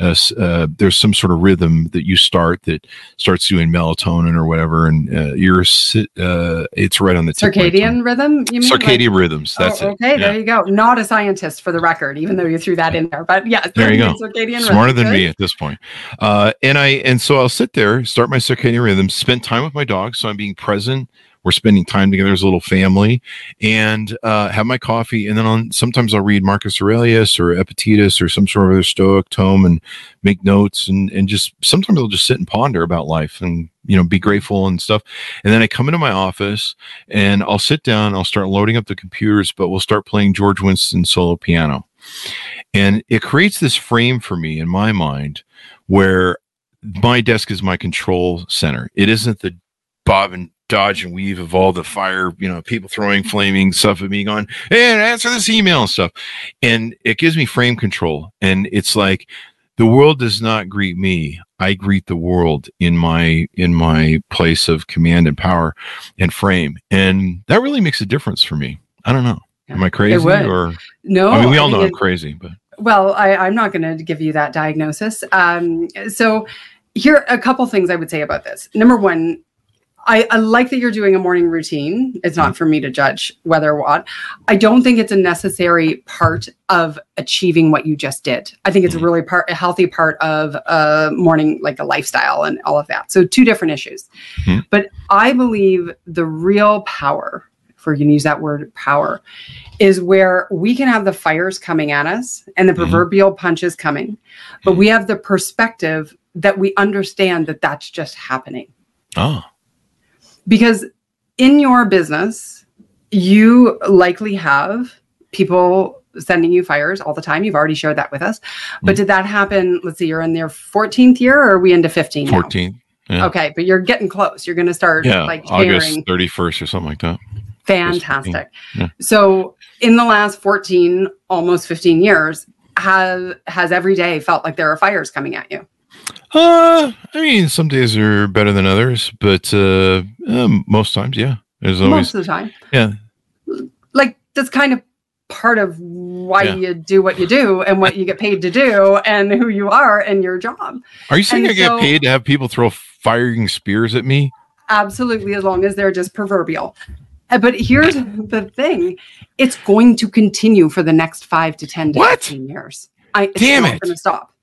Uh, uh, there's some sort of rhythm that you start that starts doing melatonin or whatever, and uh, you're sit, uh, it's right on the tip of my tongue. circadian rhythm? You mean Like- circadian rhythms. That's Oh, it. Okay, Yeah. there you go. Not a scientist for the record, even though you threw that in there. But yeah, There you go. (laughs) Circadian smarter rhythm. than me at this point. Uh, and I and so I'll sit there, start my circadian rhythm, spend time with my dog, so I'm being present. We're spending time together as a little family, and uh, have my coffee. And then on sometimes I'll read Marcus Aurelius or Epictetus or some sort of other Stoic tome and make notes and and just sometimes I'll just sit and ponder about life and you know be grateful and stuff. And then I come into my office and I'll sit down. I'll start loading up the computers, but we'll start playing George Winston solo piano. And it creates this frame for me in my mind where my desk is my control center. It isn't the bob and dodge and weave of all the fire, you know, people throwing flaming stuff at me going, hey, answer this email and stuff. And it gives me frame control. And it's like the world does not greet me. I greet the world in my in my place of command and power and frame. And that really makes a difference for me. I don't know. Am I crazy or No, I mean we all know I'm crazy, but Well, I, I'm not going to give you that diagnosis. Um, so, here are a couple things I would say about this. Number one, I, I like that you're doing a morning routine. It's not for me to judge whether or what. I don't think it's a necessary part of achieving what you just did. I think it's a Mhm. really part, a healthy part of a morning, like a lifestyle and all of that. So, two different issues. Mhm. But I believe the real power if we're going to use that word power, is where we can have the fires coming at us and the proverbial punches coming, but we have the perspective that we understand that that's just happening. Oh, Because in your business, you likely have people sending you fires all the time. You've already shared that with us. But Mhm. did that happen? Let's see, you're in their 14th year or are we into 15? now? 14. Yeah. Okay, but you're getting close. You're going to start Yeah. like August sharing. 31st or something like that. Fantastic. Yeah. So, in the last 14, almost 15 years, have has every day felt like there are fires coming at you? Uh, I mean, some days are better than others, but uh, um, most times, yeah. There's always, Most of the time. yeah. Like that's kind of part of why Yeah. you do what you do and what you get paid to do and who you are and your job. Are you saying and I get paid to have people throw firing spears at me? Absolutely, as long as they're just proverbial. Uh, But here's the thing it's going to continue for the next five to 10 to What? 15 years. I, it's Damn not it. going to stop.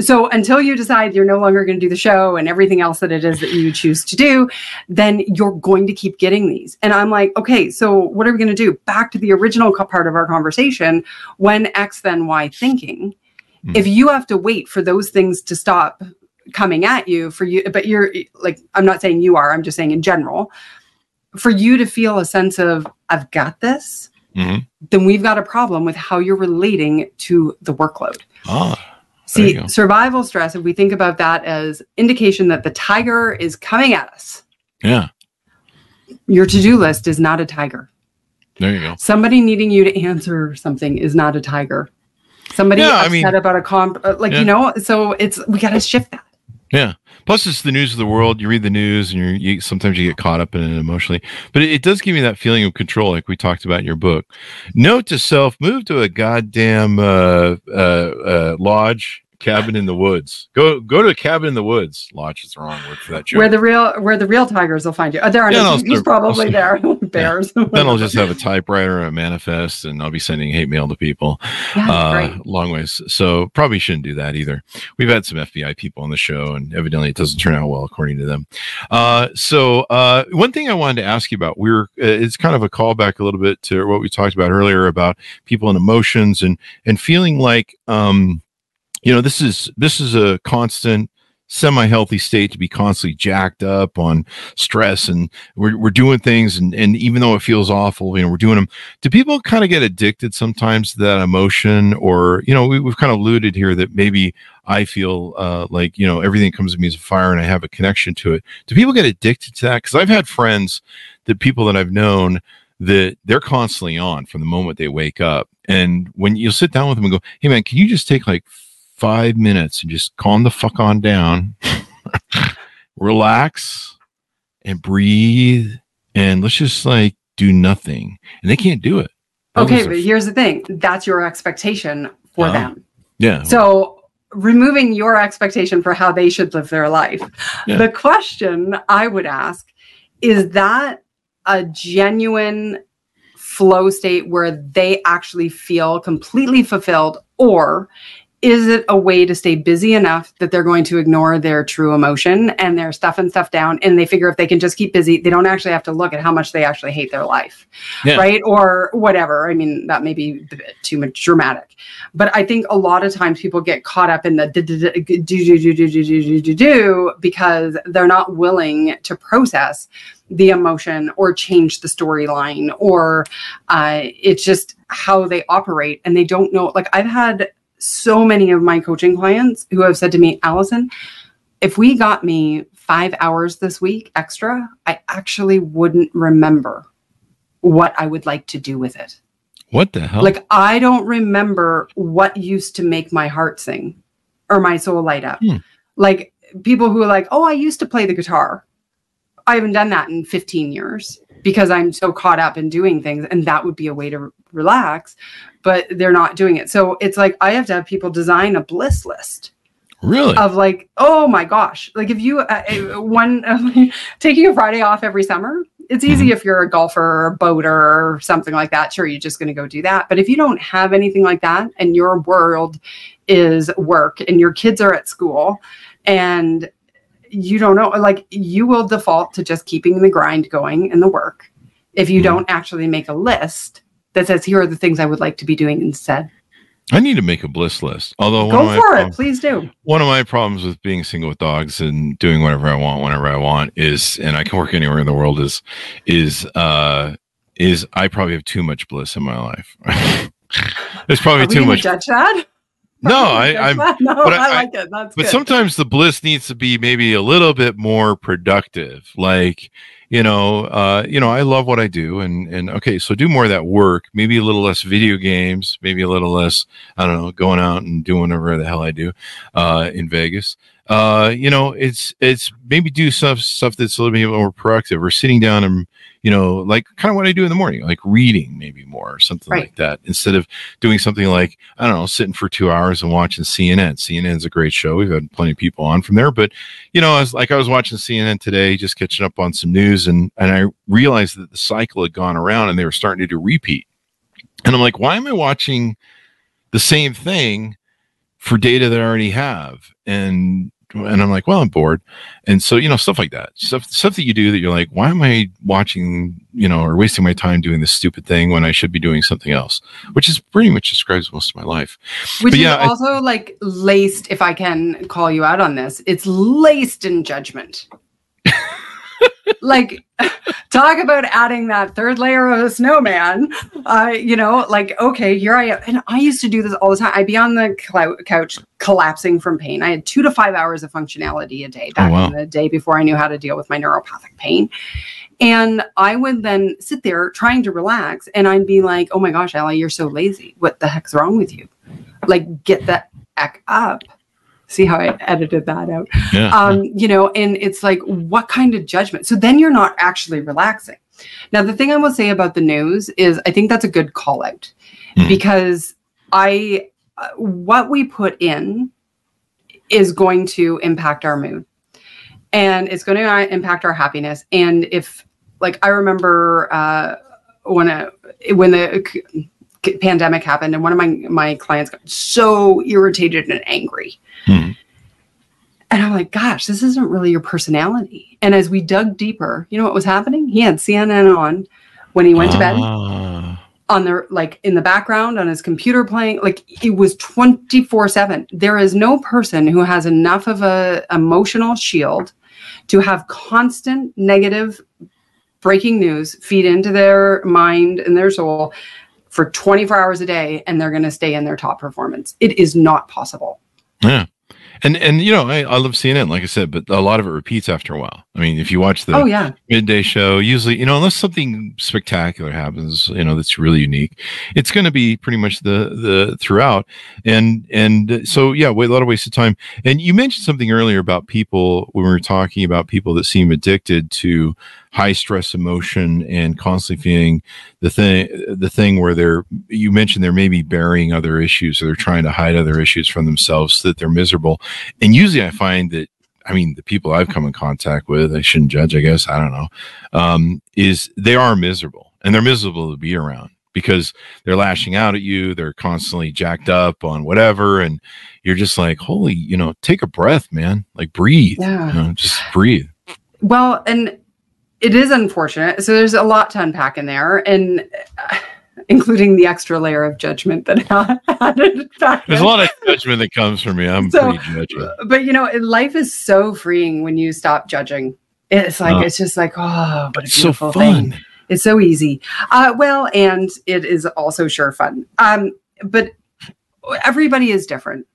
So until you decide you're no longer going to do the show and everything else that it is that you choose to do, then you're going to keep getting these. And I'm like, okay, so what are we going to do? Back to the original part of our conversation when X, then Y thinking. Hmm. If you have to wait for those things to stop coming at you for you, but you're like, I'm not saying you are, I'm just saying in general, for you to feel a sense of, I've got this, Mhm. then we've got a problem with how you're relating to the workload. Ah, See, survival stress, if we think about that as indication that the tiger is coming at us, yeah. your to-do list is not a tiger. There you go. Somebody needing you to answer something is not a tiger. Somebody Yeah, I upset mean- about a comp, uh, like Yeah. you know. So it's we got to shift that. Yeah. Plus, it's the news of the world. You read the news, and you're, you sometimes you get caught up in it emotionally. But it, it does give me that feeling of control, like we talked about in your book. Note to self: move to a goddamn uh, uh, uh, lodge, cabin in the woods. Go go to a cabin in the woods. Lodge is the wrong word for that joke. Where the real where the real tigers will find you. Oh, there are (laughs) Yeah, no he's probably there. Bears. then I'll just have a typewriter and a manifest, and I'll be sending hate mail to people. yeah, uh, great. long ways. So probably shouldn't do that either. We've had some FBI people on the show, and evidently it doesn't turn out well according to them. Uh, so uh, one thing I wanted to ask you about, we were uh, it's kind of a callback a little bit to what we talked about earlier about people and emotions and and feeling like um, you know this is this is a constant semi-healthy state to be constantly jacked up on stress and we're, we're doing things and, and even though it feels awful you know we're doing them do people kind of get addicted sometimes to that emotion? Or you know we, we've kind of alluded here that maybe i feel uh, like you know everything comes to me as a fire and i have a connection to it. Do people get addicted to that? Because i've had friends that people that i've known that they're constantly on from the moment they wake up. And when you sit down with them and go hey man can you just take like five minutes and just calm the fuck on down (laughs) relax and breathe and let's just like do nothing and they can't do it Okay, Those are- but here's the thing. That's your expectation for Ah. them. yeah So removing your expectation for how they should live their life. Yeah. The question I would ask is that a genuine flow state where they actually feel completely fulfilled or is it a way to stay busy enough that they're going to ignore their true emotion and they're stuffing stuff down and they figure if they can just keep busy they don't actually have to look at how much they actually hate their life Yeah. right? Or whatever. I mean that may be a bit too much dramatic. But i think a lot of times people get caught up in the do do do do do do do do do do do because they're not willing to process the emotion or change the storyline or uh, it's just how they operate and they don't know like i've had so many of my coaching clients who have said to me allison if we got me five hours this week extra i actually wouldn't remember what i would like to do with it what the hell like I don't remember what used to make my heart sing or my soul light up. Hmm. Like people who are like, "Oh, I used to play the guitar." I haven't done that in 15 years because I'm so caught up in doing things and that would be a way to re- relax, but they're not doing it. So it's like I have to have people design a bliss list really of like, oh my gosh, like if you uh, uh, one (laughs) taking a Friday off every summer, it's easy if you're a golfer or a boater or something like that. Sure, you're just going to go do that. But if you don't have anything like that, and your world is work, and your kids are at school, and you don't know, like you will default to just keeping the grind going and the work. if you Mhm. don't actually make a list that says here are the things I would like to be doing instead. I need to make a bliss list. Although Go for it, please do. one of my problems with being single with dogs and doing whatever I want whenever I want is, and I can work anywhere in the world is, is, uh, is I probably have too much bliss in my life. (laughs) There's probably too much. judge that? No, I, I'm, (laughs) no, but I, I- like it. That's but good. sometimes the bliss needs to be maybe a little bit more productive like you know uh you know i love what i do and and okay so do more of that work maybe a little less video games maybe a little less i don't know going out and doing whatever the hell i do uh in vegas uh you know it's it's maybe do stuff stuff that's a little bit more productive or sitting down and you know like kind of what i do in the morning like reading maybe more or something Right. like that instead of doing something like I don't know, sitting for two hours and watching CNN. CNN's a great show. We've had plenty of people on from there, but you know, I was like I was watching CNN today, just catching up on some news, and and I realized that the cycle had gone around and they were starting to do repeat. And I'm like, why am I watching the same thing for data that I already have? And and I'm like, well, I'm bored. And so, you know, stuff like that. Stuff stuff that you do that you're like, why am I watching, you know, or wasting my time doing this stupid thing when I should be doing something else? Which is pretty much describes most of my life. Which But is yeah, I- also like laced, if I can call you out on this, it's laced in judgment. Like, (laughs) talk about adding that third layer of a snowman. Uh, you know, like, okay, here I am. And I used to do this all the time. I'd be on the clou- couch collapsing from pain. I had two to five hours of functionality a day back Oh, wow. in the day before I knew how to deal with my neuropathic pain. And I would then sit there trying to relax, and I'd be like, "Oh my gosh, Ellie, you're so lazy. What the heck's wrong with you? Like, get that heck up." See how I edited that out? Yeah. Um, you know, and it's like, what kind of judgment? So then you're not actually relaxing. Now, the thing I will say about the news is, I think that's a good call out Mhm. because I, uh, what we put in is going to impact our mood and it's going to impact our happiness. And if, like, I remember uh, when a, when the pandemic happened, and one of my my clients got so irritated and angry, Mhm. and I'm like, gosh, this isn't really your personality. And as we dug deeper, you know what was happening? He had CNN on when he went to bed Ah, on the like in the background on his computer playing like it was 24 7 there is no person who has enough of a emotional shield to have constant negative breaking news feed into their mind and their soul for 24 hours a day and they're going to stay in their top performance it is not possible yeah. And and you know, I, I love CNN, like I said, but a lot of it repeats after a while. I mean, if you watch the oh yeah midday show, usually, you know, unless something spectacular happens, you know, that's really unique, it's going to be pretty much the the throughout. And and so yeah, wait, a lot of waste of time. And you mentioned something earlier about people when we were talking about people that seem addicted to high stress emotion and constantly feeling the thing the thing where they're you mentioned they're maybe burying other issues or they're trying to hide other issues from themselves so that they're miserable. And usually I find that I mean, the people I've come in contact with, I shouldn't judge, I guess, I don't know, um, is they are miserable and they're miserable to be around because they're lashing out at you. They're constantly jacked up on whatever. And you're just like, holy, you know, take a breath, man. Like breathe, Yeah. you know, just breathe. Well, and it is unfortunate. So there's a lot to unpack in there, and uh, including the extra layer of judgment that (laughs) I added. There's a lot of judgment that comes from me. I'm So- pretty judgy. But you know, life is so freeing when you stop judging. It's like Oh. it's just like oh, what a It's so fun. thing. It's so easy. Uh, well, and it is also sure fun. Um, but everybody is different,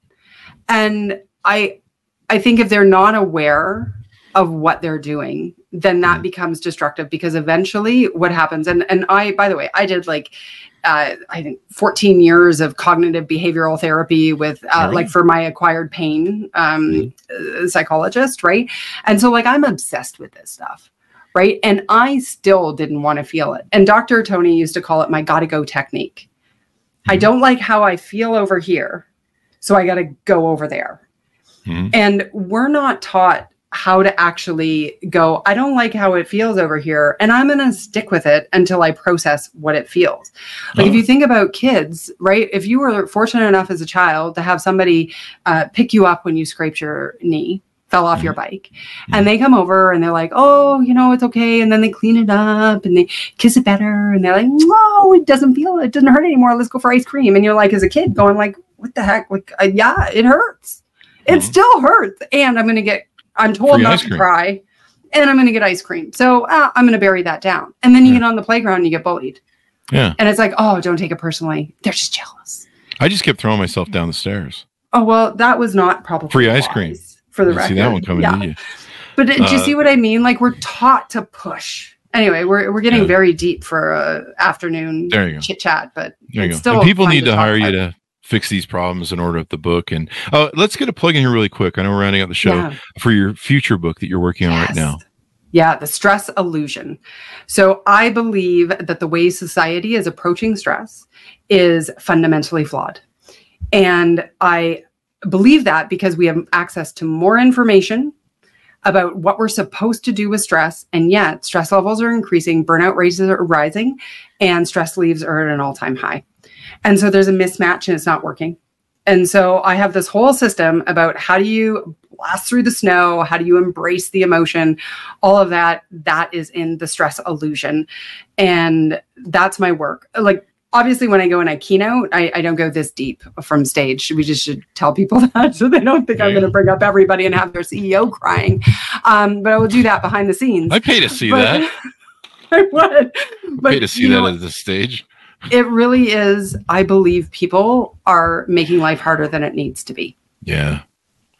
and I, I think if they're not aware of what they're doing, then that Mhm. becomes destructive because eventually what happens, and and I, by the way, I did like. Uh, I think 14 years of cognitive behavioral therapy with, uh, Really? like, for my acquired pain um, uh, psychologist, right? And so, like, I'm obsessed with this stuff, right? And I still didn't want to feel it. And Dr. Tony used to call it my gotta go technique. I Mhm. don't like how I feel over here, so I gotta go over there. And we're not taught how to actually go, I don't like how it feels over here, and I'm gonna stick with it until I process what it feels. Like if Oh. you think about kids, right? If you were fortunate enough as a child to have somebody uh, pick you up when you scraped your knee, fell off your bike. And they come over and they're like, oh, you know, it's okay. And then they clean it up and they kiss it better. And they're like, no, it doesn't feel, it doesn't hurt anymore. Let's go for ice cream. And you're like, as a kid, going like, what the heck? Like, uh, yeah, it hurts. It Mhm. still hurts. And I'm going to get, I'm told not to cry. And I'm going to get ice cream. So uh, I'm going to bury that down. And then you Yeah. get on the playground and you get bullied. Yeah. And it's like, oh, don't take it personally. They're just jealous. I just kept throwing myself down the stairs. Oh, well, that was not probably Free ice cream. For the record. see that one coming, yeah. did you? But do you Uh, see what I mean? Like we're taught to push. Anyway, we're we're getting Yeah. very deep for a afternoon There you go. chit chat, but There you go. still And people need to hire you to fix these problems and order up the book. And uh, let's get a plug in here really quick. I know we're rounding out the show Yeah. for your future book that you're working on right now. Yeah, the stress illusion. So I believe that the way society is approaching stress is fundamentally flawed. And I believe that because we have access to more information about what we're supposed to do with stress. And yet, stress levels are increasing, burnout rates are rising, and stress leaves are at an all time high. And so there's a mismatch and it's not working. And so I have this whole system about how do you blast through the snow? How do you embrace the emotion? All of that, that is in the stress illusion. And that's my work. Like, obviously, when I go and I keynote, I, I don't go this deep from stage. We just should tell people (laughs) that so they don't think I'm going to bring up everybody and have their CEO crying. Um, but I will do that behind the scenes. I pay to see But- that. (laughs) I would. But pay to see that know, at the stage. It really is. I believe people are making life harder than it needs to be. Yeah.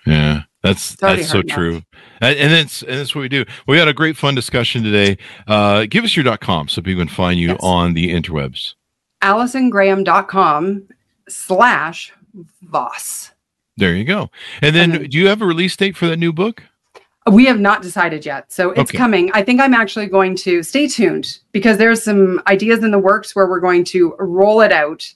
Yeah. That's that's so enough. true. And, and that's and that's what we do. We had a great fun discussion today. Uh give us your dot com so people can find you Yes. on the interwebs. AllisonGraham.com slash Voss. There you go. And then And then- do you have a release date for that new book? We have not decided yet. So it's Okay. coming. I think I'm actually going to stay tuned because there's some ideas in the works where we're going to roll it out.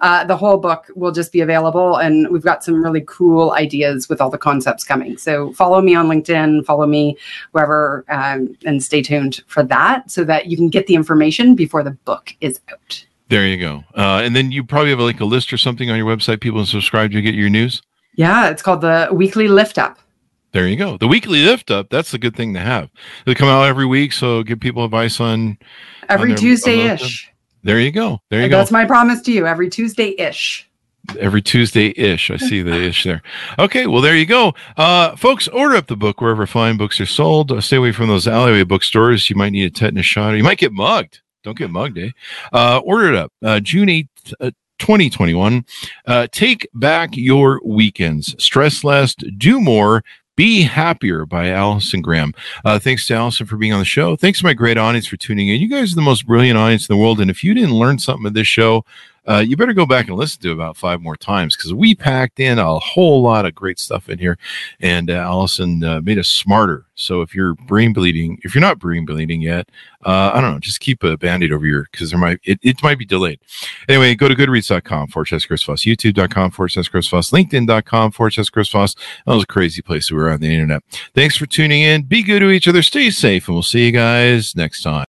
Uh, the whole book will just be available, and we've got some really cool ideas with all the concepts coming. So follow me on LinkedIn, follow me wherever, um, and stay tuned for that so that you can get the information before the book is out. There you go. Uh, and then you probably have like a list or something on your website. People can subscribe to get your news. Yeah, it's called the Weekly Lift Up. There you go. The weekly lift up. That's a good thing to have. They come out every week, so give people advice on. Every their- Tuesday ish. There you go. There you go. That's my promise to you. Every Tuesday ish. every Tuesday ish. I see the ish there. Okay, well there you go, uh, folks. Order up the book wherever fine books are sold. Uh, stay away from those alleyway bookstores. You might need a tetanus shot, or you might get mugged. Don't get mugged, eh? Uh, order it up. Uh, June eighth. Uh, 2021 uh, take back your weekends stress less do more be happier by allison graham. Uh, thanks to allison for being on the show. Thanks to my great audience for tuning in. You guys are the most brilliant audience in the world and if you didn't learn something of this show uh, you better go back and listen to about five more times because we packed in a whole lot of great stuff in here, and uh, Allison uh, made us smarter. So if you're brain bleeding, if you're not brain bleeding yet, uh, I don't know, just keep a band-aid over your because there might it, it might be delayed. Anyway, go to goodreads.com forward slash Chris Voss, youtube.com forward slash Chris Voss, linkedin.com forward slash Chris Voss. That was a crazy place we were on the internet. Thanks for tuning in. Be good to each other. Stay safe, and we'll see you guys next time.